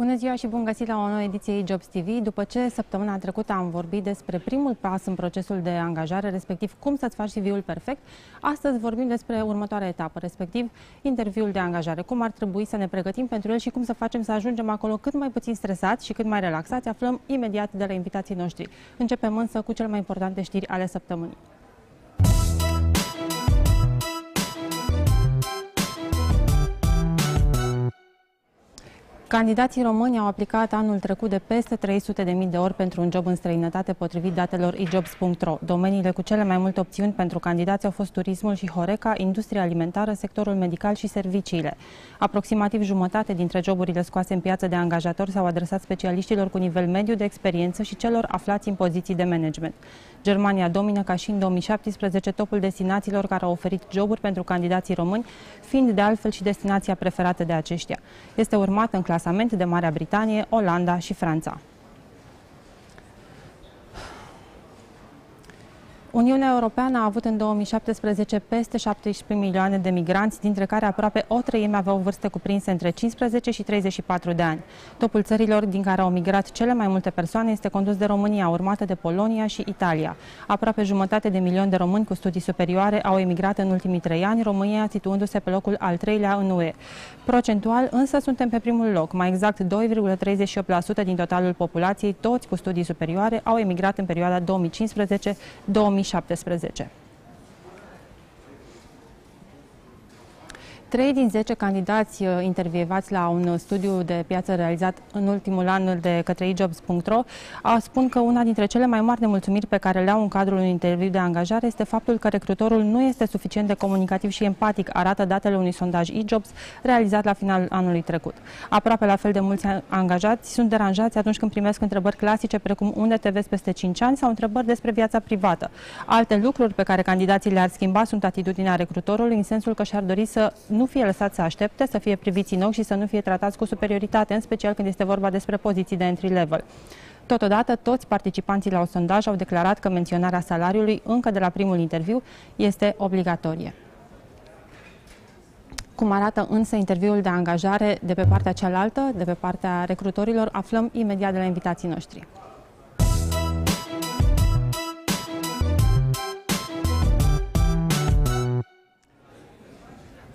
Bună ziua și bun găsit la o nouă ediție Jobs TV. După ce săptămâna trecută am vorbit despre primul pas în procesul de angajare, respectiv cum să-ți faci CV-ul perfect, astăzi vorbim despre următoarea etapă, respectiv interviul de angajare. Cum ar trebui să ne pregătim pentru el și cum să facem să ajungem acolo cât mai puțin stresați și cât mai relaxați, aflăm imediat de la invitații noștri. Începem însă cu cele mai importante știri ale săptămânii. Candidații români au aplicat anul trecut de peste 300.000 de ori pentru un job în străinătate potrivit datelor ejobs.ro. Domeniile cu cele mai multe opțiuni pentru candidați au fost turismul și Horeca, industria alimentară, sectorul medical și serviciile. Aproximativ jumătate dintre joburile scoase în piață de angajatori s-au adresat specialiștilor cu nivel mediu de experiență și celor aflați în poziții de management. Germania domină ca și în 2017 topul destinațiilor care au oferit joburi pentru candidații români, fiind de altfel și destinația preferată de aceștia. Este urmat în clasament de Marea Britanie, Olanda și Franța. Uniunea Europeană a avut în 2017 peste 17 milioane de migranți, dintre care aproape o treime aveau vârste cuprinse între 15 și 34 de ani. Topul țărilor din care au migrat cele mai multe persoane este condus de România, urmată de Polonia și Italia. Aproape jumătate de milion de români cu studii superioare au emigrat în ultimii trei ani, România situându-se pe locul al treilea în UE. Procentual, însă, suntem pe primul loc. Mai exact, 2,38% din totalul populației, toți cu studii superioare, au emigrat în perioada 2015-2017. 3 din 10 candidați uh, intervievați la un studiu de piață realizat în ultimul an de către ejobs.ro spun că una dintre cele mai mari nemulțumiri pe care le au în cadrul unui interviu de angajare este faptul că recrutorul nu este suficient de comunicativ și empatic, arată datele unui sondaj eJobs realizat la finalul anului trecut. Aproape la fel de mulți angajați sunt deranjați atunci când primesc întrebări clasice precum unde te vezi peste 5 ani sau întrebări despre viața privată. Alte lucruri pe care candidații le-ar schimba sunt atitudinea recrutorului în sensul că și-ar dori să nu fie lăsați să aștepte, să fie priviți în ochi și să nu fie tratați cu superioritate, în special când este vorba despre poziții de entry level. Totodată, toți participanții la un sondaj au declarat că menționarea salariului încă de la primul interviu este obligatorie. Cum arată însă interviul de angajare de pe partea cealaltă, de pe partea recrutorilor, aflăm imediat de la invitații noștri.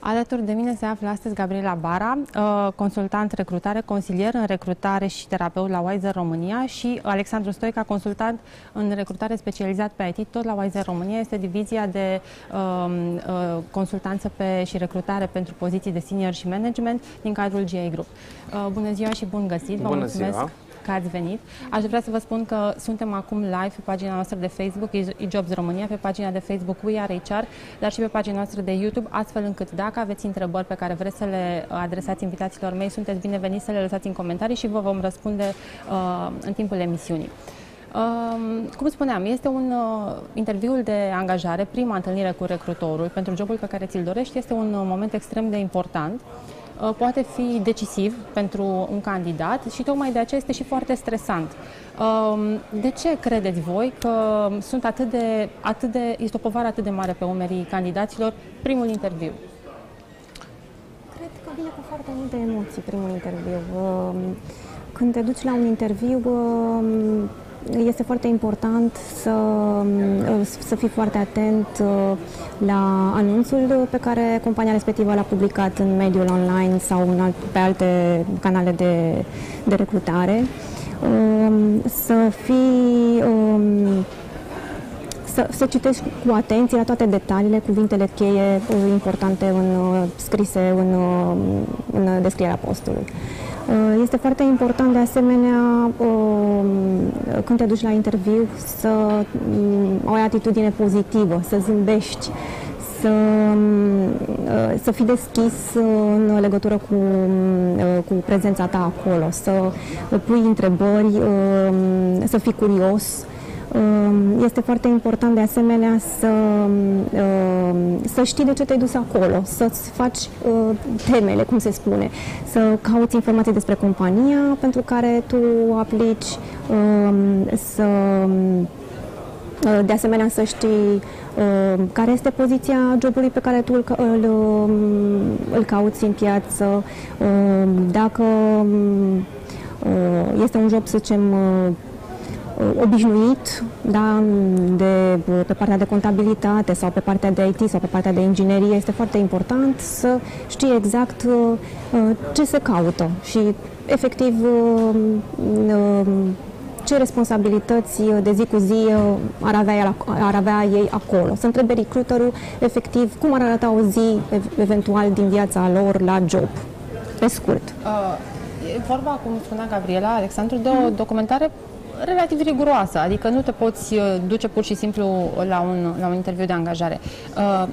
Alături de mine se află astăzi Gabriela Bara, uh, consultant recrutare, consilier în recrutare și terapeut la Wiser România și Alexandru Stoica, consultant în recrutare specializat pe IT, tot la Wiser România. Este divizia de uh, uh, consultanță pe, și recrutare pentru poziții de senior și management din cadrul GA Group. Uh, bună ziua și bun găsit! Vă bună mulțumesc! Ziua că ați venit. Aș vrea să vă spun că suntem acum live pe pagina noastră de Facebook, eJobs România, pe pagina de Facebook We Are HR, dar și pe pagina noastră de YouTube, astfel încât dacă aveți întrebări pe care vreți să le adresați invitațiilor mei, sunteți bineveniți să le lăsați în comentarii și vă vom răspunde uh, în timpul emisiunii. Uh, cum spuneam, este un uh, interviul de angajare, prima întâlnire cu recrutorul pentru jobul pe care ți-l dorești, este un uh, moment extrem de important. Uh, poate fi decisiv pentru un candidat și tocmai de aceea este și foarte stresant. Um, de ce credeți voi că sunt atât de, atât de, este o povară atât de mare pe umerii candidaților primul interviu? Cred că vine cu foarte multe emoții primul interviu. Um, când te duci la un interviu, um, este foarte important să, să fii foarte atent uh, la anunțul pe care compania respectivă l-a publicat în mediul online sau în alt, pe alte canale de, de recrutare. Um, să fii um, să, să citești cu atenție la toate detaliile, cuvintele cheie uh, importante în, uh, scrise în, în descrierea postului. Uh, este foarte important de asemenea um, când te duci la interviu să um, ai atitudine pozitivă, să zâmbești, să, um, uh, să fii deschis în legătură cu, uh, cu prezența ta acolo, să pui întrebări, să fii curios, Ehm, este foarte important de asemenea să, ehm, să știi de ce te-ai dus acolo, să-ți faci uh, temele, cum se spune, să cauți informații despre compania pentru care tu aplici, ehm, să uh, de asemenea să știi care este poziția jobului pe care tu îl, îl, îl cauți în piață, dacă Este un job, să zicem, obișnuit, da, de, pe partea de contabilitate sau pe partea de IT sau pe partea de inginerie, este foarte important să știi exact ce se caută și efectiv ce responsabilități de zi cu zi ar avea, ar avea ei acolo. Să întrebe recruiterul efectiv cum ar arăta o zi eventual din viața lor la job, pe scurt. Uh, e vorba, cum spunea Gabriela Alexandru, de o documentare relativ riguroasă, adică nu te poți uh, duce pur și simplu la un, la un interviu de angajare. Uh,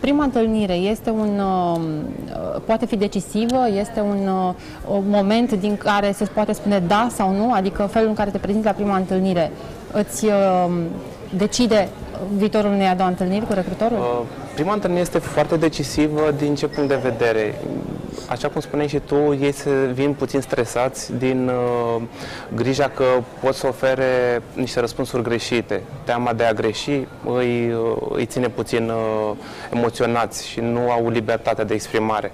prima întâlnire este un, uh, poate fi decisivă, este un, un moment din care se poate spune da sau nu, adică felul în care te prezinți la prima întâlnire îți decide viitorul unei a doua întâlniri cu recrutorul? Prima întâlnire este foarte decisivă din ce punct de vedere așa cum spuneai și tu, ei se vin puțin stresați din uh, grija că pot să ofere niște răspunsuri greșite. Teama de a greși îi, uh, îi ține puțin uh, emoționați și nu au libertatea de exprimare.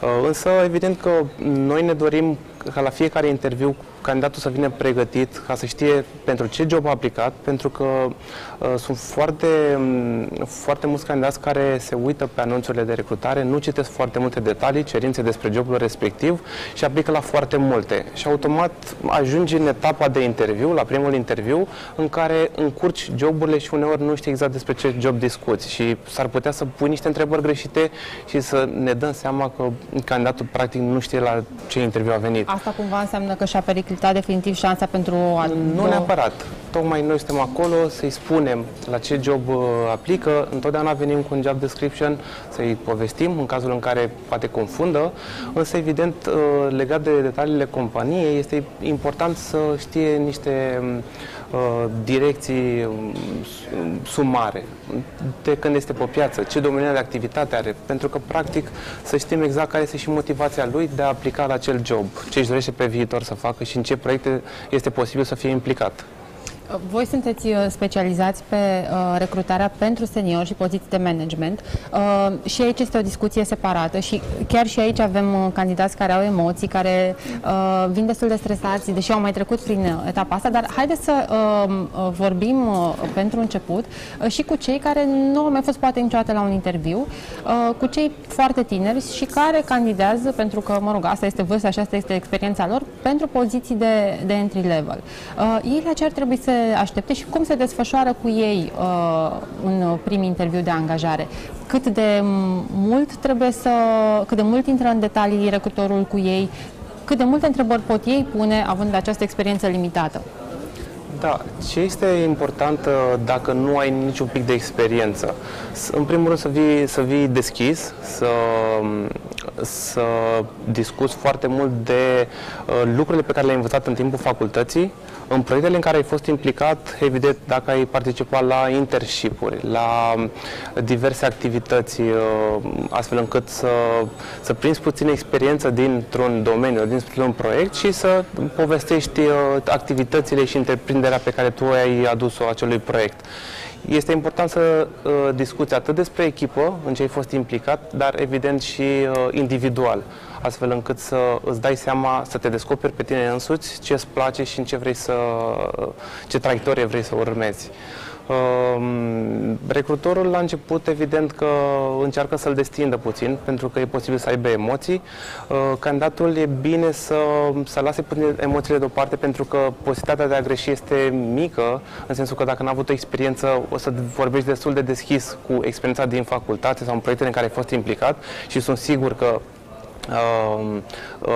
Uh, însă, evident că noi ne dorim ca la fiecare interviu candidatul să vină pregătit ca să știe pentru ce job a aplicat, pentru că uh, sunt foarte, um, foarte mulți candidați care se uită pe anunțurile de recrutare, nu citesc foarte multe detalii, cerințe despre jobul respectiv și aplică la foarte multe. Și automat ajungi în etapa de interviu, la primul interviu, în care încurci joburile și uneori nu știi exact despre ce job discuți și s-ar putea să pui niște întrebări greșite și să ne dăm seama că candidatul practic nu știe la ce interviu a venit. Asta cumva înseamnă că și-a periclitat definitiv șansa pentru a... Nu neapărat. Tocmai noi suntem acolo să-i spunem la ce job uh, aplică. Întotdeauna venim cu un job description să-i povestim în cazul în care poate confundă, însă evident uh, legat de detaliile companiei este important să știe niște uh, direcții um, sumare. De când este pe piață, ce domeniu de activitate are, pentru că practic să știm exact care este și motivația lui de a aplica la acel job, ce își dorește pe viitor să facă și în ce proiecte este posibil să fie implicat. Voi sunteți uh, specializați pe uh, recrutarea pentru seniori și poziții de management uh, și aici este o discuție separată și chiar și aici avem uh, candidați care au emoții, care uh, vin destul de stresați, deși au mai trecut prin uh, etapa asta, dar haideți să uh, uh, vorbim uh, pentru început uh, și cu cei care nu au mai fost poate niciodată la un interviu, uh, cu cei foarte tineri și care candidează, pentru că, mă rog, asta este vârsta și asta este experiența lor, pentru poziții de, de entry level. Uh, ei la ce ar trebui să aștepte și cum se desfășoară cu ei uh, un prim interviu de angajare. Cât de mult trebuie să, cât de mult intră în detalii recrutorul cu ei, cât de multe întrebări pot ei pune având această experiență limitată. Da, ce este important uh, dacă nu ai niciun pic de experiență? În primul rând să vii, să vii deschis, să, să discuți foarte mult de uh, lucrurile pe care le-ai învățat în timpul facultății, în proiectele în care ai fost implicat, evident, dacă ai participat la internship-uri, la diverse activități, uh, astfel încât să, să prinzi puțin experiență dintr-un domeniu, dintr-un proiect și să povestești uh, activitățile și întreprinderea pe care tu ai adus-o acelui proiect. Este important să uh, discuți atât despre echipă, în ce ai fost implicat, dar evident și uh, individual, astfel încât să îți dai seama, să te descoperi pe tine însuți, ce îți place și în ce vrei să, ce traiectorie vrei să urmezi. Ehm, recrutorul la început evident că încearcă să-l destindă puțin pentru că e posibil să aibă emoții. Ehm, candidatul e bine să, să lase puțin emoțiile deoparte pentru că posibilitatea de a greși este mică, în sensul că dacă n-a avut o experiență o să vorbești destul de deschis cu experiența din facultate sau în proiectele în care ai fost implicat și sunt sigur că uh,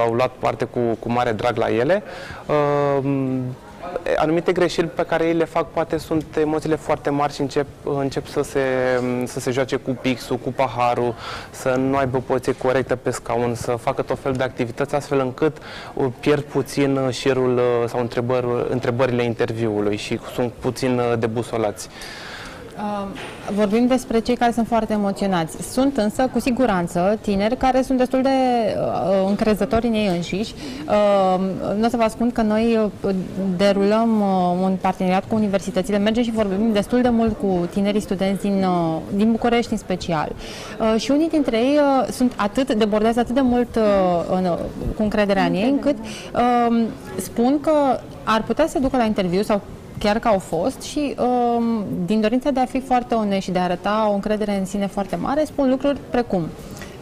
au luat parte cu, cu mare drag la ele. Uh, anumite greșeli pe care ei le fac poate sunt emoțiile foarte mari și încep, încep să, se, să se joace cu pixul, cu paharul, să nu aibă poziție corectă pe scaun, să facă tot fel de activități astfel încât pierd puțin șirul uh, sau întrebări, întrebările interviului și sunt puțin uh, debusolați. Vorbim despre cei care sunt foarte emoționați. Sunt însă, cu siguranță, tineri care sunt destul de uh, încrezători în ei înșiși. Uh, nu o să vă spun că noi uh, derulăm uh, un parteneriat cu universitățile, mergem și vorbim destul de mult cu tinerii studenți din, uh, din București în special. Uh, și unii dintre ei uh, sunt atât, debordează atât de mult uh, în, cu încrederea în ei, încât uh, spun că ar putea să ducă la interviu sau chiar că au fost și um, din dorința de a fi foarte onest și de a arăta o încredere în sine foarte mare, spun lucruri precum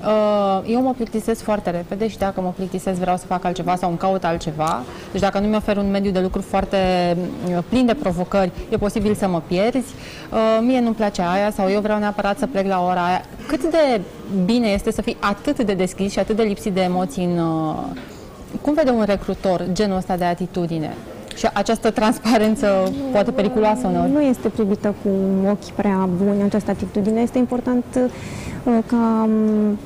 uh, eu mă plictisesc foarte repede și dacă mă plictisesc vreau să fac altceva sau îmi caut altceva. Deci dacă nu mi ofer un mediu de lucru foarte uh, plin de provocări, e posibil să mă pierzi. Uh, mie nu-mi place aia sau eu vreau neapărat să plec la ora aia. Cât de bine este să fii atât de deschis și atât de lipsit de emoții în... Cum vede un recrutor genul ăsta de atitudine? Și această transparență poate periculoasă uneori. Nu este privită cu ochi prea buni această atitudine. Este important uh, ca um,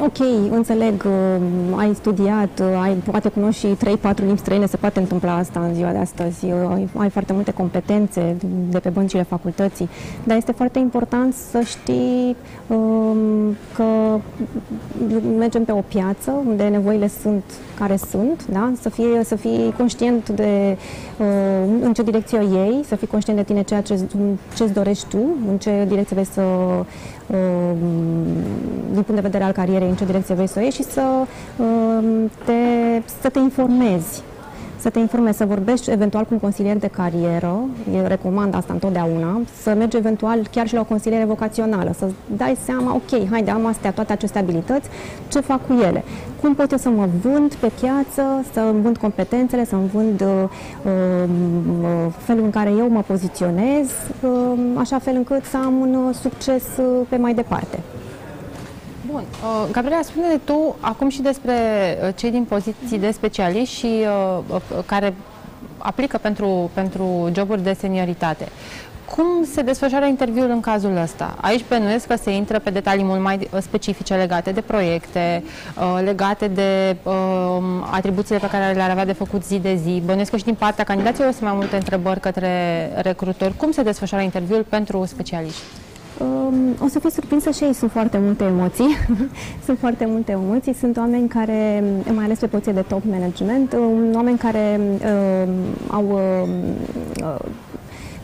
ok, înțeleg, uh, ai studiat, uh, ai, poate cunoști și 3-4 limbi străine, se poate întâmpla asta în ziua de astăzi, ai, ai foarte multe competențe de pe băncile facultății, dar este foarte important să știi um, că mergem pe o piață unde nevoile sunt care sunt, da? să, fie, să fii conștient de uh, în ce direcție o iei, să fii conștient de tine ceea ce îți dorești tu, în ce direcție vrei să, uh, din punct de vedere al carierei, în ce direcție vrei să o ieși și să, uh, te, să te informezi să te informezi, să vorbești eventual cu un consilier de carieră, eu recomand asta întotdeauna, să mergi eventual chiar și la o consiliere vocațională, să dai seama, ok, haide, am astea, toate aceste abilități, ce fac cu ele? Cum pot eu să mă vând pe piață, să îmi vând competențele, să îmi vând uh, uh, felul în care eu mă poziționez, uh, așa fel încât să am un uh, succes uh, pe mai departe. Bun. Uh, Gabriela, spune tu acum și despre uh, cei din poziții de specialiști și uh, uh, care aplică pentru, pentru joburi de senioritate. Cum se desfășoară interviul în cazul ăsta? Aici bănuiesc că se intră pe detalii mult mai uh, specifice legate de proiecte, legate de uh, atribuțiile pe care le-ar avea de făcut zi de zi. Bănuiesc că și din partea candidaților sunt mai multe întrebări către recrutori. Cum se desfășoară interviul pentru specialiști? O să fiți surprinsă și ei, sunt foarte multe emoții. sunt foarte multe emoții. Sunt oameni care, mai ales pe poziție de top management, um, oameni care uh, au uh,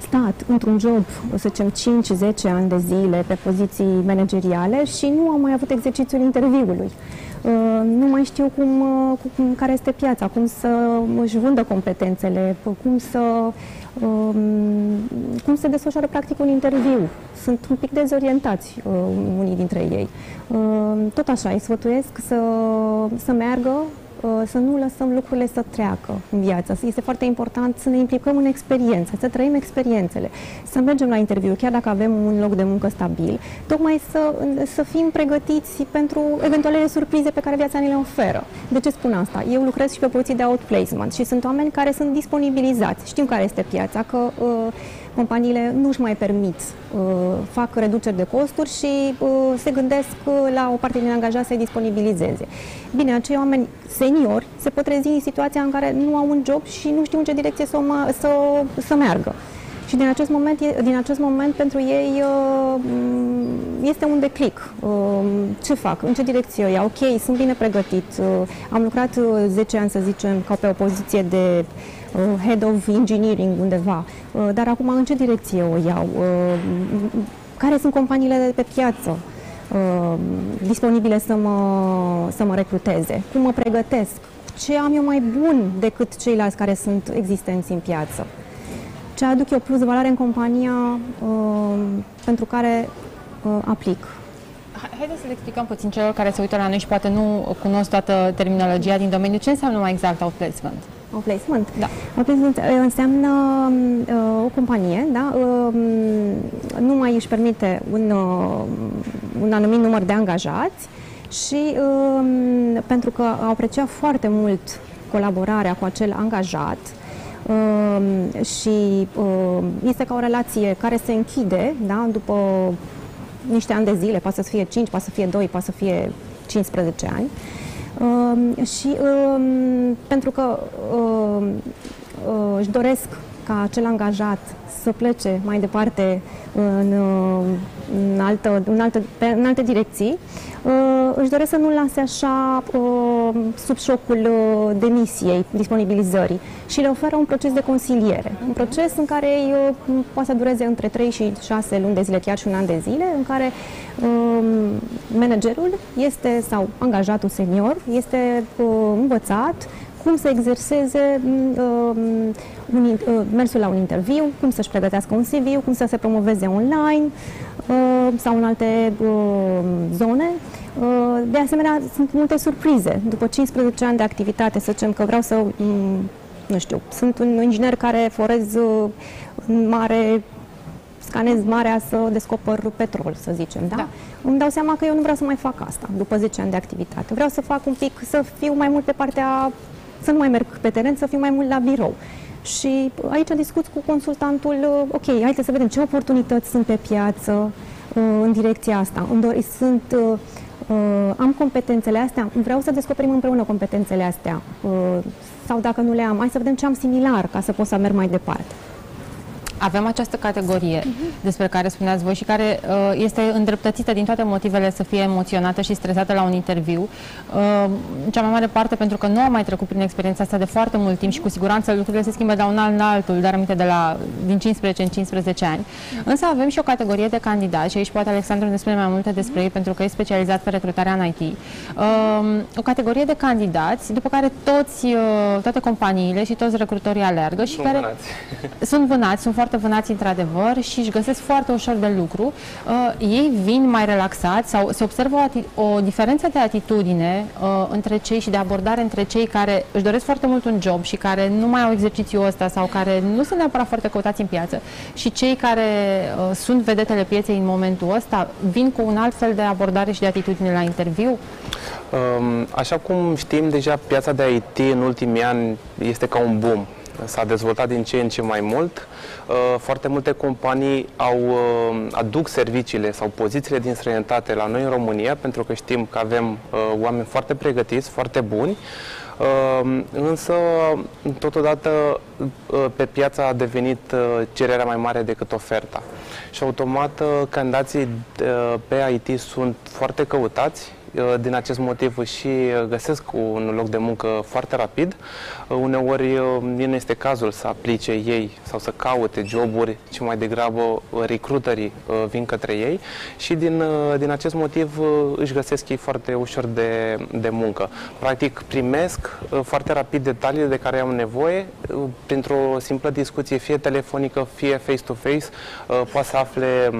stat într-un job, să zicem, 5-10 ani de zile pe poziții manageriale și nu au mai avut exercițiul interviului. Uh, nu mai știu cum, uh, cum, care este piața, cum să își vândă competențele, cum să um, cum se desfășoară practic un interviu. Sunt un pic dezorientați uh, unii dintre ei. Uh, tot așa, îi sfătuiesc să, să meargă Uh, să nu lăsăm lucrurile să treacă în viață. Este foarte important să ne implicăm în experiență, să trăim experiențele, să mergem la interviu, chiar dacă avem un loc de muncă stabil, tocmai să, să fim pregătiți pentru eventualele surprize pe care viața ne le oferă. De ce spun asta? Eu lucrez și pe poziții de outplacement și sunt oameni care sunt disponibilizați. Știm care este piața, că uh, companiile nu își mai permit, uh, fac reduceri de costuri și uh, se gândesc uh, la o parte din angajați să-i disponibilizeze. Bine, acei oameni seniori se pot trezi în situația în care nu au un job și nu știu în ce direcție să, mă, să, să meargă. Și din acest moment, din acest moment pentru ei este un declic. Ce fac? În ce direcție o iau? Ok, sunt bine pregătit. Am lucrat 10 ani, să zicem, ca pe o poziție de Uh, head of engineering undeva, uh, dar acum în ce direcție o iau? Uh, care sunt companiile de pe piață? disponibile să mă, să mă recruteze, cum mă pregătesc, ce am eu mai bun decât ceilalți care sunt existenți în piață, ce aduc eu plus valoare în compania uh, pentru care uh, aplic. Haideți să le explicăm puțin celor care se uită la noi și poate nu cunosc toată terminologia din domeniu. Ce înseamnă mai exact outplacement? Outplacement? Da. Outplacement uh, înseamnă uh, o companie, da? Uh, nu mai își permite un, uh, un anumit număr de angajați și uh, pentru că au apreciat foarte mult colaborarea cu acel angajat, uh, și uh, este ca o relație care se închide da, după niște ani de zile, poate să fie 5, poate să fie 2, poate să fie 15 ani. Uh, și uh, pentru că uh, uh, își doresc ca acel angajat să plece mai departe în, în, altă, în, altă, pe, în alte direcții, își doresc să nu lase așa sub șocul demisiei, disponibilizării și le oferă un proces de consiliere. Un proces în care ei poate să dureze între 3 și 6 luni de zile, chiar și un an de zile, în care managerul este, sau angajatul senior, este învățat cum să exerseze uh, un, uh, mersul la un interviu, cum să-și pregătească un CV, cum să se promoveze online uh, sau în alte uh, zone. Uh, de asemenea, sunt multe surprize. După 15 ani de activitate, să zicem că vreau să, um, nu știu, sunt un inginer care forez uh, în mare scanez marea să descoper petrol, să zicem, da? da? Îmi dau seama că eu nu vreau să mai fac asta după 10 ani de activitate. Vreau să fac un pic, să fiu mai mult pe partea să nu mai merg pe teren, să fiu mai mult la birou. Și aici discut cu consultantul, uh, ok, hai să vedem ce oportunități sunt pe piață uh, în direcția asta. Îmi dori, sunt, uh, am competențele astea, vreau să descoperim împreună competențele astea. Sau dacă nu le am, hai să vedem ce am similar ca să pot să merg mai departe avem această categorie uh-huh. despre care spuneați voi și care uh, este îndreptățită din toate motivele să fie emoționată și stresată la un interviu. Uh, cea mai mare parte pentru că nu am mai trecut prin experiența asta de foarte mult timp și cu siguranță lucrurile se schimbă de un an la altul, dar aminte de la din 15 în 15 ani. Uh-huh. Însă avem și o categorie de candidați și aici poate Alexandru ne spune mai multe despre ei pentru că e specializat pe recrutarea în IT. Uh, o categorie de candidați după care toți, uh, toate companiile și toți recrutorii alergă și sunt care vânați. sunt vânați, sunt foarte foarte vânați într-adevăr și își găsesc foarte ușor de lucru. Uh, ei vin mai relaxați sau se observă o, o diferență de atitudine uh, între cei și de abordare între cei care își doresc foarte mult un job și care nu mai au exercițiul ăsta sau care nu sunt neapărat foarte căutați în piață și cei care uh, sunt vedetele pieței în momentul ăsta vin cu un alt fel de abordare și de atitudine la interviu? Um, așa cum știm, deja piața de IT în ultimii ani este ca un boom s-a dezvoltat din ce în ce mai mult. Uh, foarte multe companii au, uh, aduc serviciile sau pozițiile din străinătate la noi în România, pentru că știm că avem uh, oameni foarte pregătiți, foarte buni, însă totodată pe piață a devenit cererea mai mare decât oferta. Și automat candidații pe IT sunt foarte căutați, Uh, din acest motiv și uh, găsesc un loc de muncă foarte rapid. Uh, uneori nu este cazul să aplice ei sau să caute joburi, ci mai degrabă recruiterii vin către ei și din, din acest motiv își găsesc ei foarte ușor de, de muncă. Practic primesc foarte rapid detaliile de care am nevoie printr-o simplă discuție, fie telefonică, fie face-to-face, poate să afle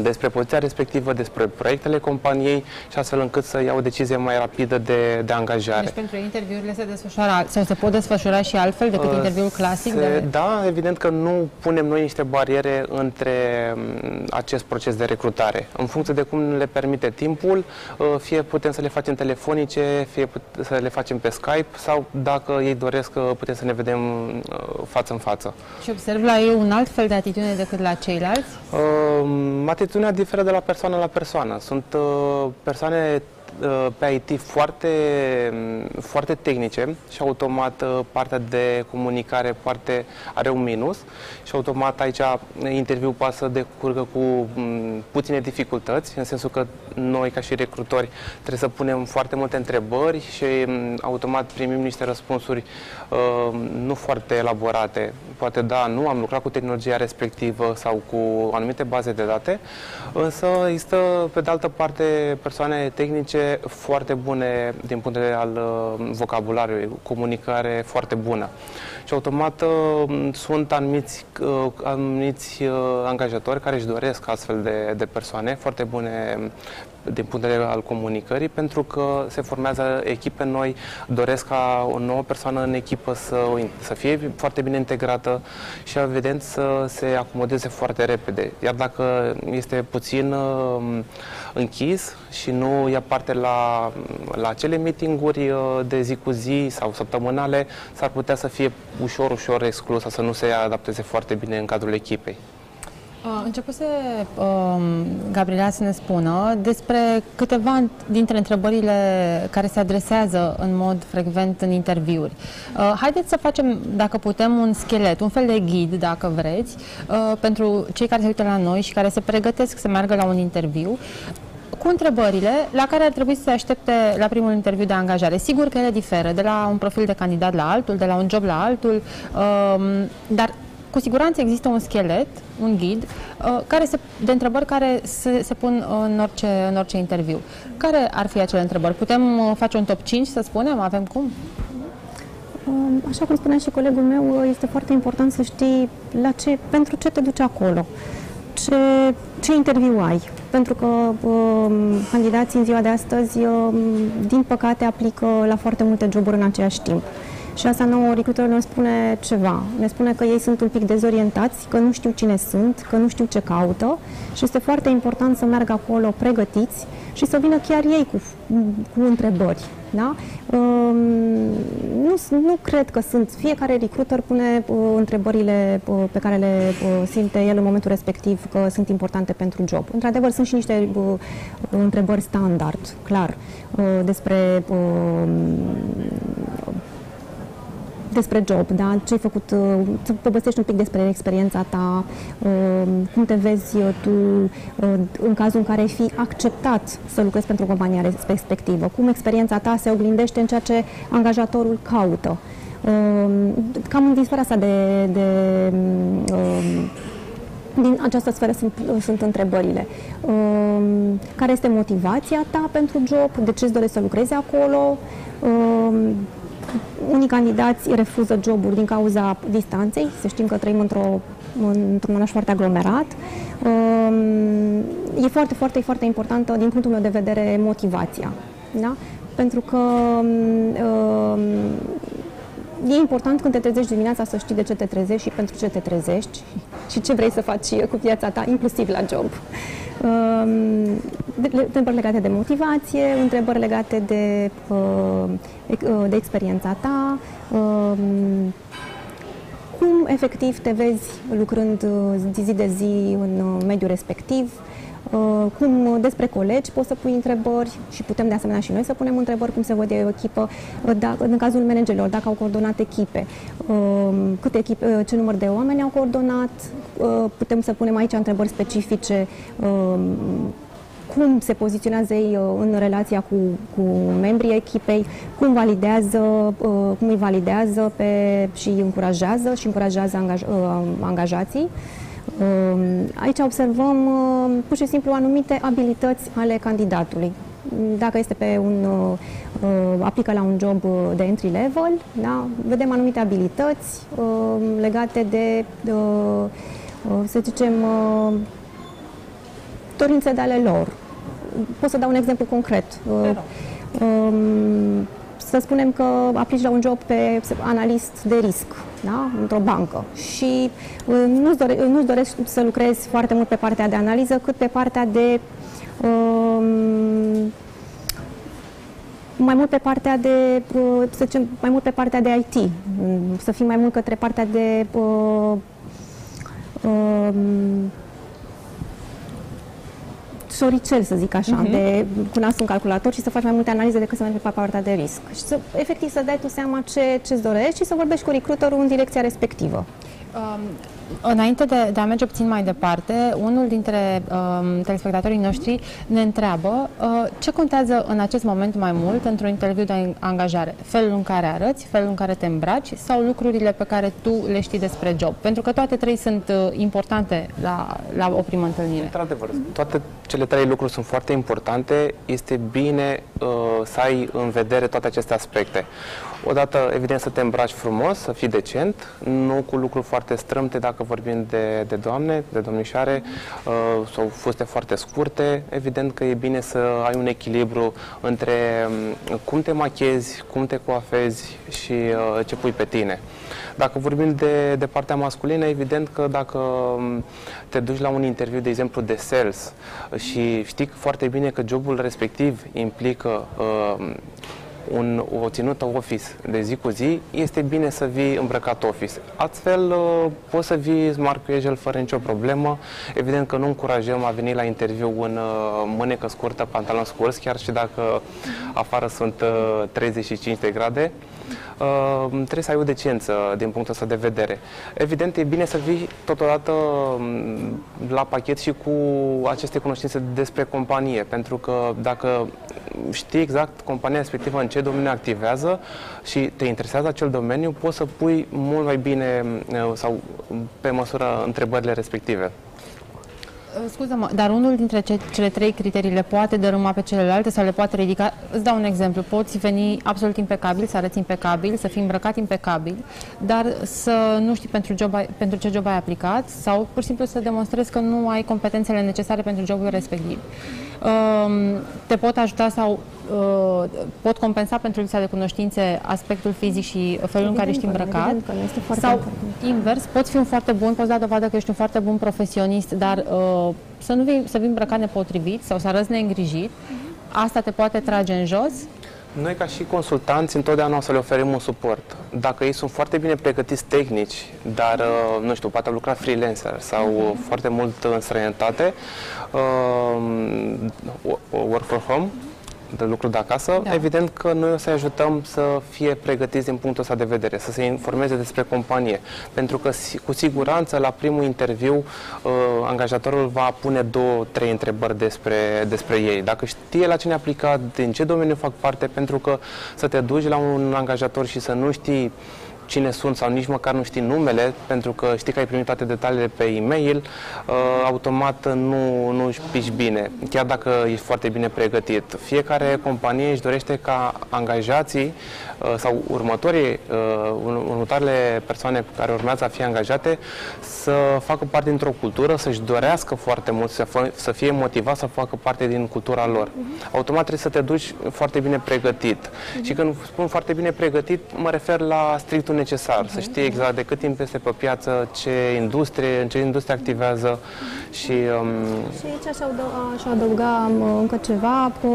despre poziția respectivă, despre proiectele companiei și astfel încât să iau o decizie mai rapidă de, de angajare. Deci pentru interviurile se desfășoară sau se pot desfășura și altfel decât uh, interviul clasic? Se, de... Da, evident că nu punem noi niște bariere între mm, acest proces de recrutare. În funcție de cum le permite timpul, uh, fie putem să le facem telefonice, fie să le facem pe Skype sau dacă ei doresc uh, putem să ne vedem față în față. Și observ la ei un alt fel de atitudine decât la ceilalți? Uh, atitudinea diferă de la persoană la persoană. Sunt uh, persoane uh, pe IT foarte, foarte tehnice și automat uh, partea de comunicare parte are un minus și automat aici interviul poate să decurgă cu mm, puține dificultăți, în sensul că noi ca și recrutori trebuie să punem foarte multe întrebări și mm, automat primim niște răspunsuri uh, nu foarte elaborate. Poate da, nu am lucrat cu tehnologia respectivă sau cu anumite baze de date, însă există pe de altă parte persoane tehnice foarte bune din punct de vedere al uh, vocabularului, comunicare foarte bună. Și automat uh, sunt anumiți, uh, anumiți angajatori care își doresc astfel de, de persoane foarte bune din punct de vedere al comunicării, pentru că se formează echipe noi, doresc ca o nouă persoană în echipă să, să fie foarte bine integrată și, evident, să se acomodeze foarte repede. Iar dacă este puțin uh, închis și nu ia parte la, la acele meetinguri uh, de zi cu zi sau săptămânale, s-ar putea să fie ușor, ușor exclusă, să nu se adapteze foarte bine în cadrul echipei. Începuse um, Gabriela să ne spună despre câteva dintre întrebările care se adresează în mod frecvent în interviuri. Uh, haideți să facem, dacă putem, un schelet, un fel de ghid, dacă vreți, uh, pentru cei care se uită la noi și care se pregătesc să meargă la un interviu cu întrebările la care ar trebui să se aștepte la primul interviu de angajare. Sigur că ele diferă de la un profil de candidat la altul, de la un job la altul, um, dar cu siguranță există un schelet, un ghid, uh, care se, de întrebări care se, se pun în orice, în orice interviu. Care ar fi acele întrebări? Putem uh, face un top 5, să spunem? Avem cum? Um, așa cum spunea și colegul meu, uh, este foarte important să știi la ce, pentru ce te duci acolo, ce, ce interviu ai. Pentru că um, candidații în ziua de astăzi, um, din păcate, aplică la foarte multe joburi în același timp. Și asta nouă recruiterul ne spune ceva. Ne spune că ei sunt un pic dezorientați, că nu știu cine sunt, că nu știu ce caută și este foarte important să meargă acolo pregătiți și să vină chiar ei cu, cu întrebări. Da? Um, nu, nu cred că sunt. Fiecare recruiter pune uh, întrebările uh, pe care le uh, simte el în momentul respectiv că sunt importante pentru job. Într-adevăr, sunt și niște uh, întrebări standard, clar, uh, despre uh, despre job, da? ce ai făcut, uh, să povestești un pic despre experiența ta, uh, cum te vezi uh, tu în cazul în care ai fi acceptat să lucrezi pentru compania respectivă, cum experiența ta se oglindește în ceea ce angajatorul caută. Cam din sfera asta de, de din această sferă sunt, sunt întrebările. Care este motivația ta pentru job? De ce îți dorești să lucrezi acolo? Unii candidați refuză joburi din cauza distanței, să știm că trăim într-o, într-un oraș foarte aglomerat. Um, e foarte, foarte, foarte importantă, din punctul meu de vedere, motivația. Da? Pentru că um, e important când te trezești dimineața să știi de ce te trezești și pentru ce te trezești și ce vrei să faci cu viața ta, inclusiv la job. Um, întrebări legate de motivație, întrebări legate de, uh, uh, de experiența ta, um, cum efectiv te vezi lucrând uh, zi de zi în mediul respectiv, Uh, cum despre colegi poți să pui întrebări și putem de asemenea și noi să punem întrebări cum se vede o echipă, uh, dacă, în cazul managerilor, dacă au coordonat echipe, uh, câte echipe, ce număr de oameni au coordonat, putem să punem aici întrebări specifice cum se poziționează ei în relația cu, cu membrii echipei, cum validează, cum îi validează pe, și încurajează și încurajează angaj, angajații. Ehm, aici observăm ehm, pur și simplu anumite abilități ale candidatului. Dacă este pe un, ehm, aplică la un job de entry level, da, vedem anumite abilități legate de, de să zicem, dorințe de ale lor. Pot să dau un exemplu concret. Să spunem că aplici la un job pe analist de risc da? într-o bancă și uh, nu-ți, dore, nu-ți dorești să lucrezi foarte mult pe partea de analiză, cât pe partea de um, mai mult pe partea de, uh, să zicem, mai mult pe partea de IT, să fii mai mult către partea de uh, uh, șoricel, să zic așa, uh-huh. de cu nasul în calculator și să faci mai multe analize decât să mergi pe partea de risc. Și să, efectiv, să dai tu seama ce, ce-ți dorești și să vorbești cu recruiterul în direcția respectivă. Um, Înainte de, de a merge puțin mai departe, unul dintre um, telespectatorii noștri ne întreabă uh, ce contează în acest moment mai mult într-un interviu de angajare? Felul în care arăți, felul în care te îmbraci sau lucrurile pe care tu le știi despre job? Pentru că toate trei sunt uh, importante la, la o primă întâlnire. Într-adevăr, toate cele trei lucruri sunt foarte importante. Este bine uh, să ai în vedere toate aceste aspecte. Odată, evident, să te îmbraci frumos, să fii decent, nu cu lucruri foarte strâmte dacă vorbim de, de doamne, de domnișoare, uh, sau fuste foarte scurte. Evident că e bine să ai un echilibru între um, cum te machezi, cum te coafezi și uh, ce pui pe tine. Dacă vorbim de, de partea masculină, evident că dacă um, te duci la un interviu, de exemplu, de sales și știi foarte bine că jobul respectiv implică uh, un, o ținută office de zi cu zi, este bine să vii îmbrăcat office. Astfel uh, poți să vii smart casual fără nicio problemă. Evident că nu încurajăm a veni la interviu în uh, mânecă scurtă, pantaloni scurți, chiar și dacă afară sunt uh, 35 de grade. Uh, trebuie să ai o decență din punctul ăsta de vedere. Evident, e bine să vii totodată um, la pachet și cu aceste cunoștințe despre companie, pentru că dacă știi exact compania respectivă în ce domeniu activează și te interesează acel domeniu, poți să pui mult mai bine uh, sau pe măsură întrebările respective. Uh, Scuză-mă, dar unul dintre ce, cele trei criterii le poate dărâma pe celelalte sau le poate ridica? Îți dau un exemplu. Poți veni absolut impecabil, să arăți impecabil, să fii îmbrăcat impecabil, dar să nu știi pentru, job ai, pentru ce job ai aplicat sau pur și simplu să demonstrezi că nu ai competențele necesare pentru jobul respectiv. Um, te pot ajuta sau uh, pot compensa pentru lipsa de cunoștințe aspectul fizic și felul în care ești Evident că- îmbrăcat evident că nu, este foarte sau important. invers, poți fi un foarte bun, poți da dovadă că ești un foarte bun profesionist, dar uh, să nu vii, să vii îmbrăcat nepotrivit sau să arăți neîngrijit, asta te poate trage în jos. Noi, ca și consultanți, întotdeauna o să le oferim un suport. Dacă ei sunt foarte bine pregătiți tehnici, dar, uh, nu știu, poate au lucrat freelancer sau uh, foarte mult în străinătate, uh, work from home, de lucru de acasă, Da. evident că noi o să-i ajutăm să fie pregătiți din punctul ăsta de vedere, să se informeze despre companie. Pentru că si- cu siguranță la primul interviu uh, angajatorul va pune două, trei întrebări despre, despre ei. Dacă știe la cine a aplicat, din ce domeniu fac parte, pentru că să te duci la un angajator și să nu știi cine sunt sau nici măcar nu știi numele, pentru că știi că ai primit toate detaliile pe e-mail, uh, automat nu, nu își pici bine, chiar dacă ești foarte bine pregătit. Fiecare companie își dorește ca angajații uh, sau următorii, uh, ur- următoarele persoane care urmează a fi angajate să facă parte dintr-o cultură, să-și dorească foarte mult, să, fă, să fie motivat să facă parte din cultura lor. Automat trebuie să te duci foarte bine pregătit. Și când spun foarte bine pregătit, mă refer la strictul necesar, să știi exact de cât timp este pe piață, ce industrie, în ce industrie activează și um, Și aici aș adăuga, aș adăuga um, încă ceva, că,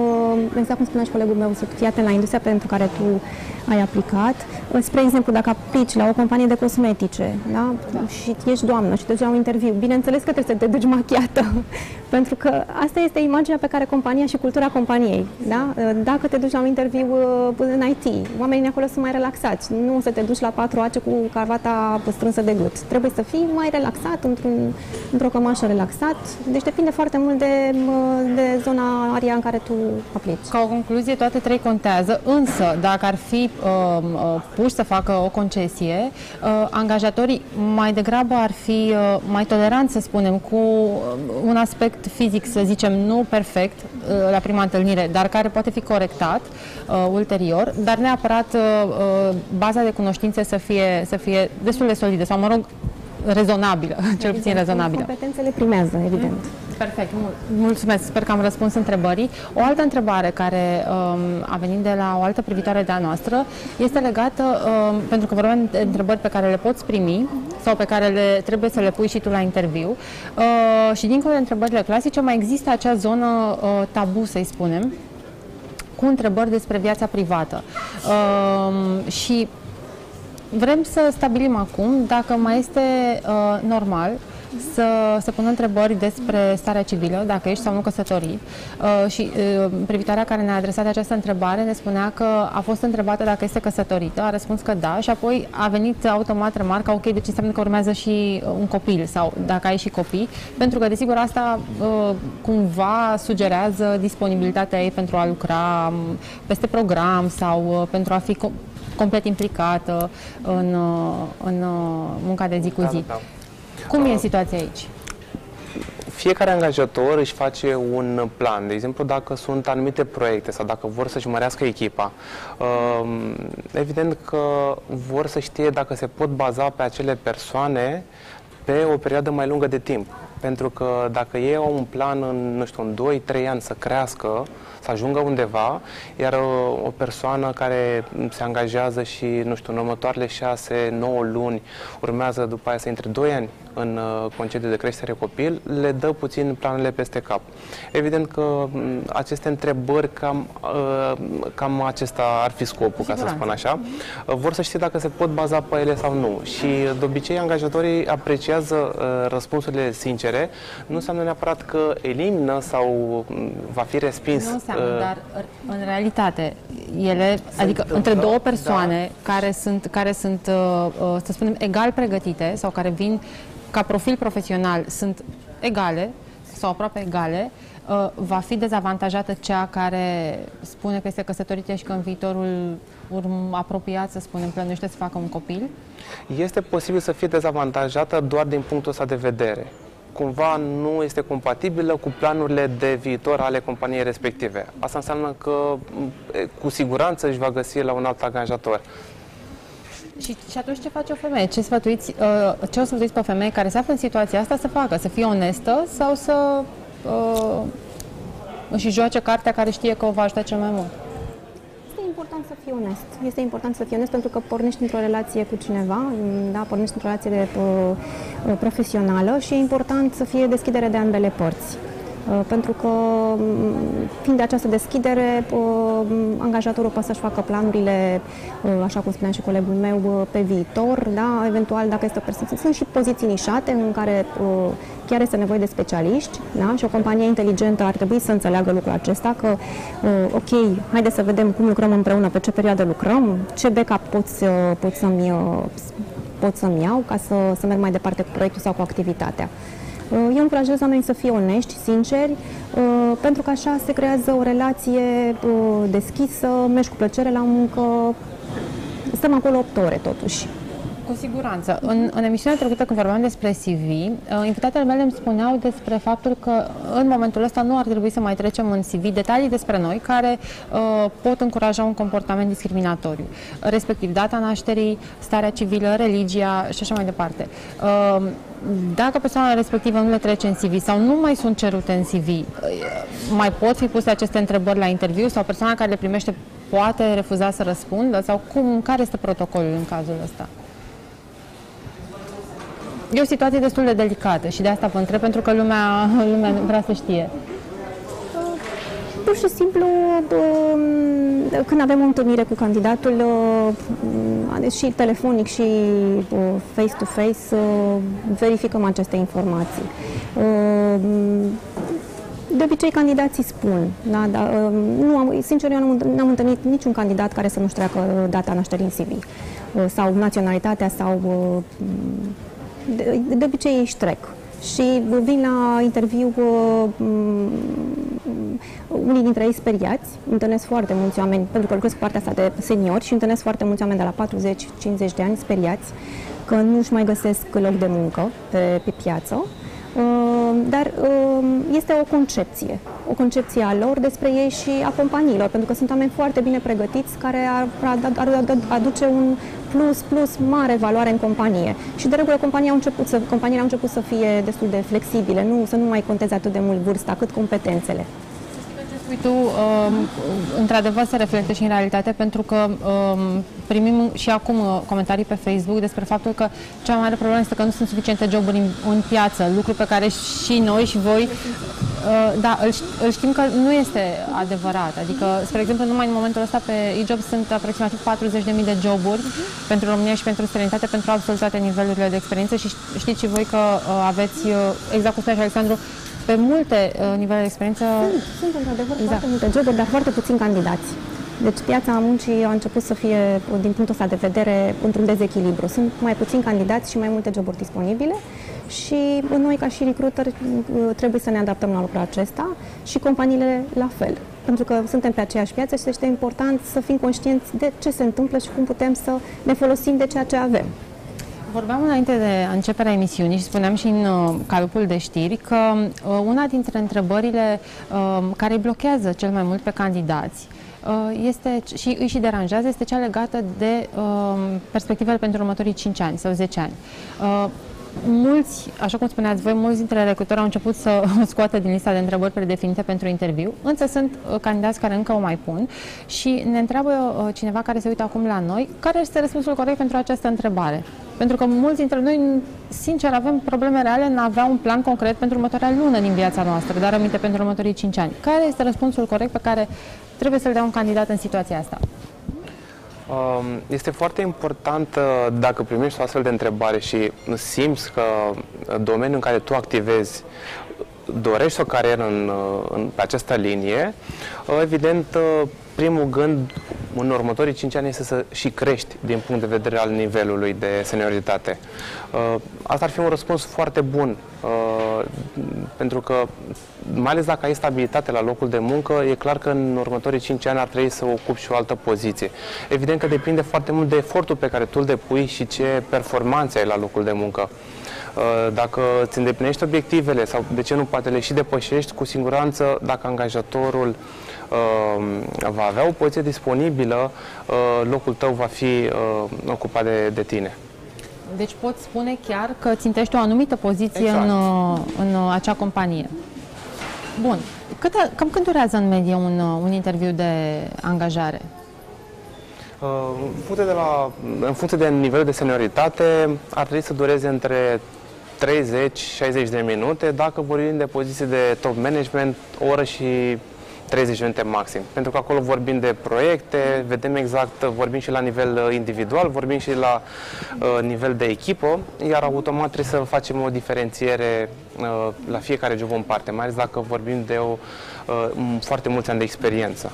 exact cum spunea și colegul meu, să fii atent la industria pentru care tu ai aplicat. Spre exemplu, dacă aplici la o companie de cosmetice da? și ești doamnă și te duci la un interviu, bineînțeles că trebuie să te duci machiată, pentru că asta este imaginea pe care compania și cultura companiei. Da? Dacă te duci la un interviu uh, în IT, oamenii acolo sunt mai relaxați, nu o să te duci la patru ace cu cravata strânsă de gât. Trebuie să fii mai relaxat, într-un, într-o cămașă relaxat, deci depinde foarte mult de, m, de zona aria în care tu aplici. Ca o concluzie, toate trei contează, însă dacă ar fi uh, uh, puși să facă o concesie, uh, angajatorii mai degrabă ar fi uh, mai toleranți, să spunem, cu uh, un aspect fizic, să zicem, nu perfect uh, la prima întâlnire, dar care poate fi corectat uh, ulterior, dar neapărat uh, uh, baza de cunoștințe să fie, să fie destul de solidă sau, mă rog, rezonabilă, cel puțin rezonabilă. Competențele primează, evident. Perfect, mul- mulțumesc, sper că am răspuns întrebării. O altă întrebare care um, a venit de la o altă privitoare de-a noastră este legată, um, pentru că vorbim de întrebări pe care le poți primi sau pe care le, trebuie să le pui și tu la interviu uh, și dincolo de întrebările clasice mai există acea zonă uh, tabu, să-i spunem, cu întrebări despre viața privată. Um, și Vrem să stabilim acum dacă mai este uh, normal să se pună întrebări despre starea civilă, dacă ești sau nu căsătorit. Uh, și uh, privitoarea care ne-a adresat această întrebare ne spunea că a fost întrebată dacă este căsătorită, a răspuns că da și apoi a venit automat remarca, ok, deci înseamnă că urmează și uh, un copil sau dacă ai și copii, pentru că desigur asta uh, cumva sugerează disponibilitatea ei pentru a lucra um, peste program sau uh, pentru a fi co- complet implicată în, uh, în uh, munca de zi cu Da, zi. da, da. Cum e situația aici? fiecare angajator își face un plan. De exemplu, dacă sunt anumite proiecte sau dacă vor să-și mărească echipa, um, evident că vor să știe dacă se pot baza pe acele persoane pe o perioadă mai lungă de timp. Pentru că dacă ei au un plan în, nu știu, în 2-3 ani să crească, să ajungă undeva, iar o, o persoană care se angajează și, nu știu, în următoarele 6-9 luni urmează după aia să intre 2 ani în uh, concediu de creștere copil, le dă puțin planurile peste cap. Evident că mm, aceste întrebări, cam, uh, cam acesta ar fi scopul, ca să spun așa. Uh, vor să știe dacă se pot baza pe ele sau nu. Și de obicei angajatorii apreciază răspunsurile sincere. Nu înseamnă neapărat că elimină sau mm, va fi respins. Nu înseamnă, dar în realitate, ele, se adică între două persoane da. care sunt, care sunt, să spunem, egal pregătite sau care vin ca profil profesional sunt egale sau aproape egale, uh, va fi dezavantajată cea care spune că este căsătorită și că în viitorul urm apropiat, să spunem, plănuiește să facă un copil? Este posibil să fie dezavantajată doar din punctul ăsta de vedere. Cumva nu este compatibilă cu planurile de viitor ale companiei respective. Asta înseamnă că cu siguranță își va găsi la un alt angajator. Și, și atunci ce face o femeie? Ce, sfătuiți, uh, ce o sfătuiți pe o femeie care se află în situația asta să facă? Să fie onestă sau să uh, își joace cartea care știe că o va ajuta cel mai mult? Este important să fii onest. Este important să fii onest pentru că pornești într-o relație cu cineva, da, pornești într-o relație de, uh, profesională și e important să fie deschidere de ambele părți. Uh, pentru că mm, fiind de această deschidere, uh, angajatorul poate să-și facă planurile, uh, așa cum spunea și colegul meu, pe viitor, da? eventual dacă este o persoană. Sunt și poziții nișate în care chiar este nevoie de specialiști da? și o companie inteligentă ar trebui să înțeleagă lucrul acesta, că ok, haide să vedem cum lucrăm împreună, pe ce perioadă lucrăm, ce backup poți, poți să-mi pot să-mi iau ca să, să merg mai departe cu proiectul sau cu activitatea. Uh, eu încurajez oamenii să fie onești, sinceri, uh, pentru că așa se creează o relație uh, deschisă, mergi cu plăcere la muncă, stăm acolo 8 ore totuși. Cu siguranță. În, în emisiunea trecută, când vorbeam despre CV, uh, invitatele mele îmi spuneau despre faptul că în momentul ăsta nu ar trebui să mai trecem în CV detalii despre noi care uh, pot încuraja un comportament discriminatoriu, respectiv data nașterii, starea civilă, religia și așa mai departe. Uh, dacă persoana respectivă nu le trece în CV sau nu mai sunt cerute în CV, uh, mai pot fi puse aceste întrebări la interviu sau persoana care le primește poate refuza să răspundă sau cum, care este protocolul în cazul ăsta? E o situație destul de delicată și de asta vă întreb, pentru că lumea, lumea vrea să știe. Pur și simplu, când avem o întâlnire cu candidatul, și telefonic și face-to-face, verificăm aceste informații. De obicei, candidații spun, da, da, nu am, sincer, eu nu am întâlnit niciun candidat care să nu-și treacă data nașterii în CV sau naționalitatea sau de, de obicei ei își trec. Și vin la interviu uh, unii dintre ei speriați, întâlnesc foarte mulți oameni, pentru că lucrez cu partea asta de seniori și întâlnesc foarte mulți oameni de la 40-50 de ani speriați că nu își mai găsesc loc de muncă pe, pe piață. Ehm, dar ehm, este o concepție, o concepție a lor despre ei și a companiilor, pentru că sunt oameni foarte bine pregătiți care ar, ar aduce un plus, plus mare valoare în companie. Și de regulă compania au început să, companiile au început să fie destul de flexibile, nu, să nu mai conteze atât de mult vârsta, cât competențele spui tu, um, într-adevăr se reflectă și în realitate, pentru că um, primim și acum uh, comentarii pe Facebook despre faptul că cea mai mare problemă este că nu sunt suficiente joburi în, în piață, lucru pe care și noi și voi, uh, da, îl, îl știm că nu este adevărat. Adică, spre exemplu, numai în momentul ăsta pe e-job sunt aproximativ 40.000 de joburi uh-huh. pentru România și pentru străinătate, pentru absolut toate nivelurile de experiență și știți și voi că uh, aveți, uh, exact cum spunea și Alexandru, pe multe uh, nivele de experiență. Sunt, sunt într-adevăr exact. foarte multe joburi, dar foarte puțini candidați. Deci piața muncii a început să fie, din punctul ăsta de vedere, într-un dezechilibru. Sunt mai puțini candidați și mai multe joburi disponibile și noi, ca și recruiter, trebuie să ne adaptăm la lucrul acesta și companiile la fel. Pentru că suntem pe aceeași piață și este important să fim conștienți de ce se întâmplă și cum putem să ne folosim de ceea ce avem. Vorbeam înainte de începerea emisiunii și spuneam și în uh, calupul de știri că uh, una dintre întrebările uh, care îi blochează cel mai mult pe candidați uh, este și îi și deranjează este cea legată de uh, perspectivele pentru următorii 5 ani sau 10 ani. Uh, mulți, așa cum spuneați voi, mulți dintre recrutori au început să scoată din lista de întrebări predefinite pentru interviu, însă sunt uh, candidați care încă o mai pun și ne întreabă uh, cineva care se uită acum la noi, care este răspunsul corect pentru această întrebare. Pentru că mulți dintre noi, sincer, avem probleme reale în a avea un plan concret pentru următoarea lună din viața noastră, dar aminte pentru următorii 5 ani. Care este răspunsul corect pe care trebuie să-l dea un candidat în situația asta? Um, este foarte important uh, dacă primești o astfel de întrebare și simți că domeniul în care tu activezi dorești o carieră în, uh, în, pe această linie, uh, evident, primul gând în următorii 5 ani este să și crești din punct de vedere al nivelului de senioritate. Asta ar fi un răspuns foarte bun, pentru că mai ales dacă ai stabilitate la locul de muncă, e clar că în următorii 5 ani ar trebui să ocupi și o altă poziție. Evident că depinde foarte mult de efortul pe care tu îl depui și ce performanțe ai la locul de muncă. Uh, dacă îți îndeplinești obiectivele sau de ce nu poate le și depășești, cu siguranță dacă angajatorul uh, va avea o poziție disponibilă, uh, locul tău va fi ocupat de, de tine. Deci poți spune chiar că țintești o anumită poziție exact. în, în acea companie. Bun. Cât, cam când durează în medie un, un interviu de angajare? Uh, în funcție de, la, în funcție de nivel de senioritate, ar trebui să dureze între 30-60 de minute, dacă vorbim de poziții de top management, o oră și 30 minute maxim. Pentru că acolo vorbim de proiecte, vedem exact, vorbim și la nivel uh, individual, vorbim și la uh, nivel de echipă, iar automat trebuie să facem o diferențiere uh, la fiecare job în parte, mai ales dacă vorbim de o, uh, foarte mulți ani de experiență.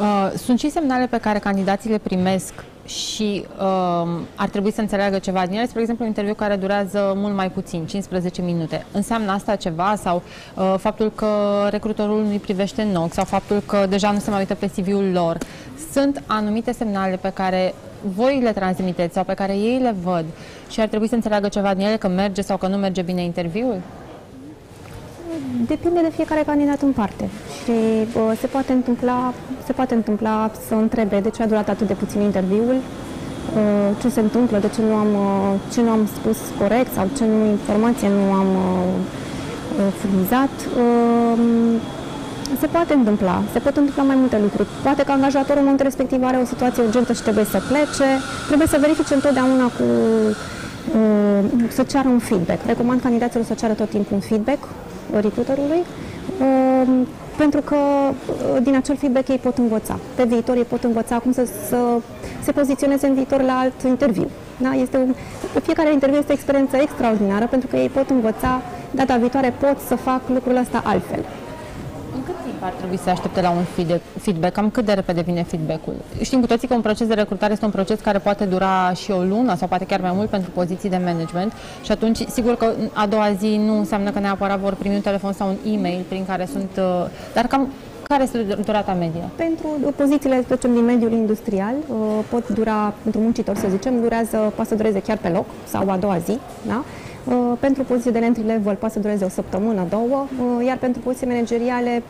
Uh, sunt și semnale pe care candidații le primesc și uh, ar trebui să înțeleagă ceva din ele, spre exemplu, un interviu care durează mult mai puțin, 15 minute. Înseamnă asta ceva sau uh, faptul că recrutorul nu-i privește în ochi sau faptul că deja nu se mai uită pe CV-ul lor. Sunt anumite semnale pe care voi le transmiteți sau pe care ei le văd și ar trebui să înțeleagă ceva din ele, că merge sau că nu merge bine interviul? Depinde de fiecare candidat în parte și uh, se, poate întâmpla, se poate întâmpla să întrebe de ce a durat atât de puțin interviul, uh, ce se întâmplă, de ce nu am, uh, ce nu am spus corect sau ce nu, informație nu am uh, furnizat. Uh, se poate întâmpla, se pot întâmpla mai multe lucruri. Poate că angajatorul în momentul respectiv are o situație urgentă și trebuie să plece, trebuie să verifice întotdeauna cu uh, să ceară un feedback. Recomand candidaților să ceară tot timpul un feedback recruiterului, um, pentru că uh, din acel feedback ei pot învăța. Pe viitor ei pot învăța cum să, să se poziționeze în viitor la alt interviu. Da? Este un, fiecare interviu este o experiență extraordinară pentru că ei pot învăța, data viitoare pot să fac lucrul ăsta altfel ar trebui să aștepte la un feedback? Cam cât de repede vine feedback-ul? Știm cu toții că un proces de recrutare este un proces care poate dura și o lună sau poate chiar mai mult pentru poziții de management și atunci, sigur că a doua zi nu înseamnă că neapărat vor primi un telefon sau un e-mail prin care sunt... Uh, dar cam care este durata medie? Pentru pozițiile, să din mediul industrial, uh, pot dura, pentru muncitor să zicem, durează, poate să dureze chiar pe loc sau a doua zi, da? Uh, pentru poziții de entry level poate să dureze o săptămână, două, uh, iar pentru poziții manageriale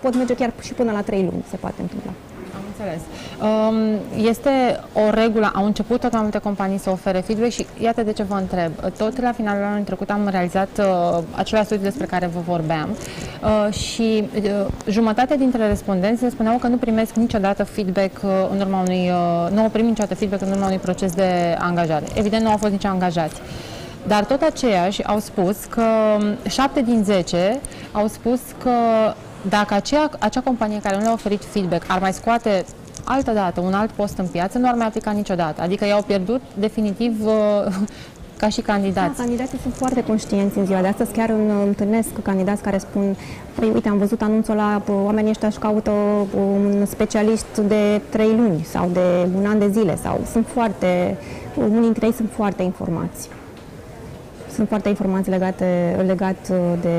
pot merge chiar și până la trei luni, se poate întâmpla. Am înțeles. Um, este o regulă, au început tot mai multe companii să ofere feedback și iată de ce vă întreb. Tot la finalul anului trecut am realizat uh, același studiu despre care vă vorbeam uh, și uh, jumătate dintre respondenți spuneau că nu primesc niciodată feedback uh, în urma unui, uh, nu au primit niciodată feedback în urma unui proces de angajare. Evident, nu au fost nici angajați. Dar tot aceiași au spus că 7 din 10 au spus că dacă acea, acea companie care nu le-a oferit feedback ar mai scoate altă dată un alt post în piață, nu ar mai aplica niciodată. Adică i-au pierdut definitiv uh, ca și candidați. Da, candidații sunt foarte conștienți în ziua de astăzi. Chiar întâlnesc candidați care spun, păi uite, am văzut anunțul la oamenii ăștia își caută un specialist de trei luni sau de un an de zile sau sunt foarte, unii dintre ei sunt foarte informați sunt foarte informații legate legat uh, de,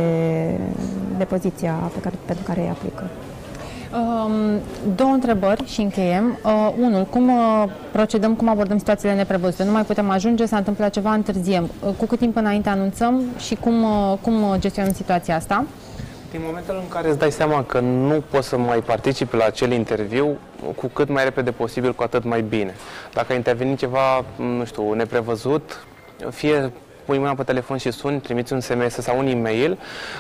de poziția pe care, pentru care îi aplică. Um, două întrebări și încheiem. Uh, unul, cum uh, procedăm, cum abordăm situațiile neprevăzute? Nu mai putem ajunge, s-a întâmplat ceva, întârziem. Uh, cu cât timp înainte anunțăm și cum, uh, cum gestionăm situația asta? Din momentul în care îți dai seama că nu poți să mai participi la acel interviu, cu cât mai repede posibil, cu atât mai bine. Dacă a intervenit ceva, nu știu, neprevăzut, fie pui mâna pe telefon și suni, trimiți un SMS sau un e-mail,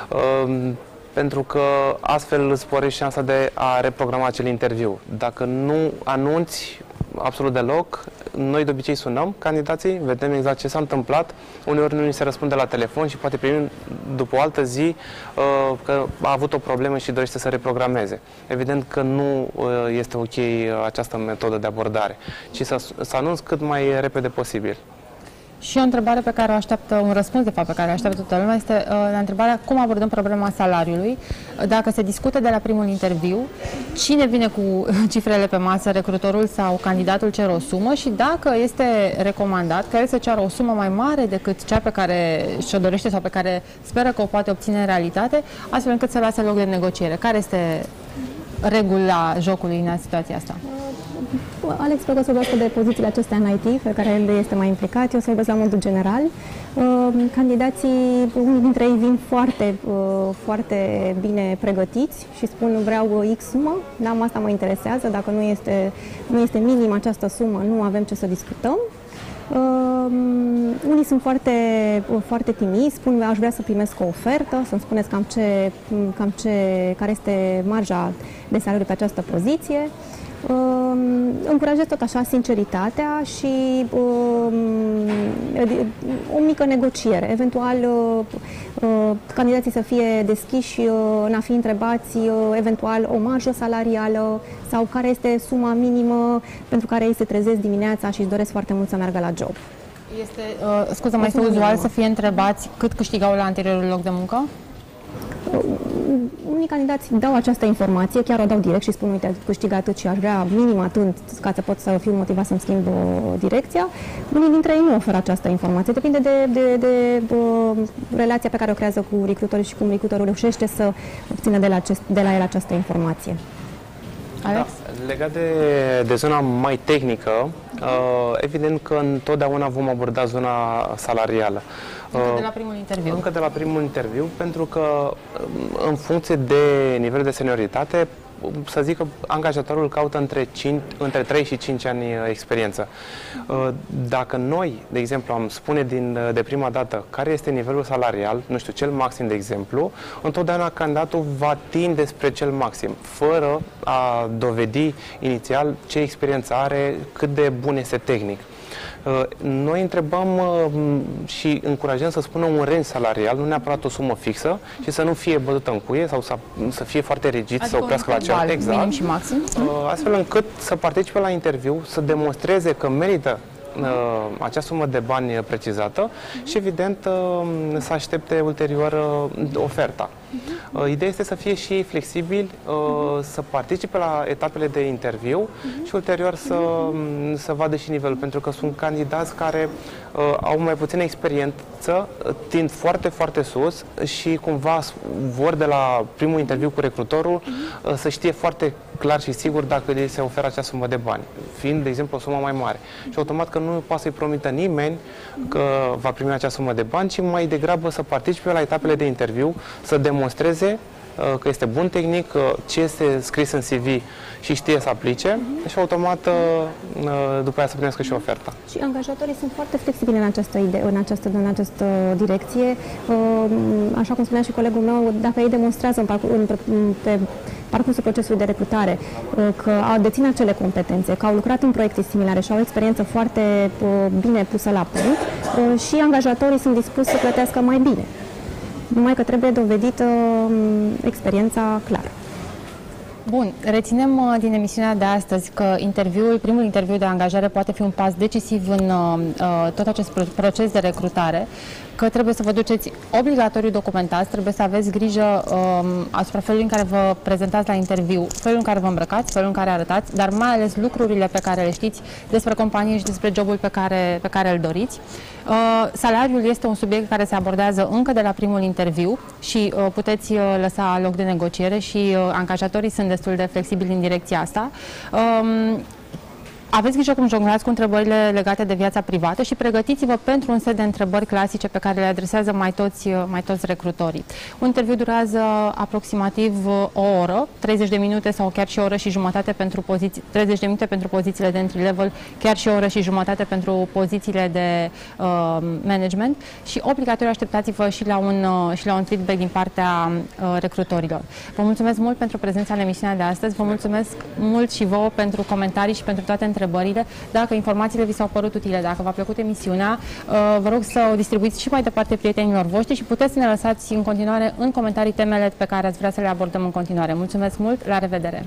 uh, pentru că astfel îți sporești șansa de a reprograma acel interviu. Dacă nu anunți absolut deloc, noi de obicei sunăm candidații, vedem exact ce s-a întâmplat, uneori nu ni se răspunde la telefon și poate primim după o altă zi uh, că a avut o problemă și dorește să reprogrameze. Evident că nu uh, este ok această metodă de abordare, ci să, să anunț cât mai repede posibil. Și o întrebare pe care o așteaptă, un răspuns de fapt pe care o așteaptă toată lumea este uh, la întrebarea cum abordăm problema salariului. Dacă se discută de la primul interviu, cine vine cu cifrele pe masă, recrutorul sau candidatul cer o sumă și dacă este recomandat că el să ceară o sumă mai mare decât cea pe care și-o dorește sau pe care speră că o poate obține în realitate, astfel încât să lase loc de negociere. Care este regula jocului în situația asta? Alex că o să vorbească de pozițiile acestea în IT, pe care el este mai implicat. Eu o să vorbesc la modul general. Uh, candidații, unii dintre ei vin foarte, uh, foarte bine pregătiți și spun vreau X sumă, da, asta mă interesează, dacă nu este, nu este minim această sumă, nu avem ce să discutăm. Uh, unii sunt foarte, foarte timizi, spun aș vrea să primesc o ofertă, să-mi spuneți cam, ce, cam ce, care este marja de salariu pe această poziție. Uh, încurajez tot așa sinceritatea și uh, o mică negociere. Eventual, uh, uh, candidații să fie deschiși uh, în a fi întrebați uh, eventual o marjă salarială sau care este suma minimă pentru care ei se trezesc dimineața și își doresc foarte mult să meargă la job. Este, uh, scuză, mai este uzual să fie întrebați cât câștigau la anteriorul loc de muncă? Unii candidați dau această informație, chiar o dau direct și spun, uite, câștig atât și aș vrea minim atât ca să pot să fiu motivat să-mi schimb uh, direcția. Unii dintre ei nu oferă această informație. Depinde de, de, de uh, relația pe care o creează cu recrutorul și cum recrutorul reușește să obțină de la, acest, de la el această informație. Alex? Da, legat de, de zona mai tehnică, uh, evident că întotdeauna vom aborda zona salarială. Încă de la primul interviu. Încă de la primul interviu, pentru că în funcție de nivel de senioritate, să zic că angajatorul caută între, 5, între 3 și 5 ani uh, experiență. Uh, dacă noi, de exemplu, am spune din, uh, de prima dată care este nivelul salarial, nu știu, cel maxim, de exemplu, întotdeauna candidatul va tinde spre cel maxim, fără a dovedi inițial ce experiență are, cât de bun este tehnic. Uh, noi întrebăm uh, și încurajăm să spună un range salarial, nu neapărat o sumă fixă și să nu fie bătută în cuie sau să, să fie foarte rigid, adică să oprească la cel exact. și maxim. Uh, astfel încât să participe la interviu, să demonstreze că merită Uh, acea sumă de bani precizată și, evident, uh, să aștepte ulterior uh, oferta. Ideea este să fie și flexibil, să participe la etapele de interviu și ulterior să, să vadă și nivelul, pentru că sunt candidați care au mai puțină experiență, tind foarte, foarte sus și cumva vor de la primul interviu cu recrutorul să știe foarte clar și sigur dacă li se oferă acea sumă de bani, fiind, de exemplu, o sumă mai mare. Și automat că nu poate să-i promită nimeni că va primi acea sumă de bani, ci mai degrabă să participe la etapele de interviu, să demonstreze uh, că este bun tehnic, ce este scris în CV și știe să aplice uh-huh. și automat uh, uh, după aia să primească și oferta. Și angajatorii sunt foarte flexibili în această, idee, în această, în această direcție. Așa cum spunea și colegul meu, dacă ei demonstrează în, în, pe parcursul procesului de recrutare, uh, că au dețin acele competențe, că au lucrat în proiecte similare și au o experiență foarte uh, bine pusă la punct uh, și angajatorii sunt dispuși să plătească mai bine. Numai că trebuie dovedită um, experiența clară. Bun, reținem uh, din emisiunea de astăzi că interviul, primul interviu de angajare poate fi un pas decisiv în uh, uh tot acest proces de recrutare, că trebuie să vă duceți obligatoriu documentați, trebuie să aveți grijă um, asupra felului în care vă prezentați la interviu, felul în care vă îmbrăcați, felul în care arătați, dar mai ales lucrurile pe care le știți despre companie și despre jobul pe care, pe care îl doriți. Uh, salariul este un subiect care se abordează încă de la primul interviu și uh, puteți uh, lăsa loc de negociere și uh, angajatorii sunt destul de flexibili în direcția asta. Um, aveți grijă cum jonglați cu întrebările legate de viața privată și pregătiți-vă pentru un set de întrebări clasice pe care le adresează mai toți, mai toți recrutorii. Un interviu durează aproximativ o oră, 30 de minute sau chiar și o oră și jumătate pentru poziții, 30 de minute pentru pozițiile de entry level, chiar și o oră și jumătate pentru pozițiile de uh, management și obligatoriu așteptați-vă și la un, uh, și la un feedback din partea uh, recrutorilor. Vă mulțumesc mult pentru prezența în emisiunea de astăzi, vă mulțumesc mult și vouă pentru comentarii și pentru toate întrebările. Dacă informațiile vi s-au părut utile, dacă v-a plăcut emisiunea, uh, vă rog să o distribuiți și mai departe prietenilor voștri și puteți să ne lăsați în continuare în comentarii temele pe care ați vrea să le abordăm în continuare. Mulțumesc mult, la revedere!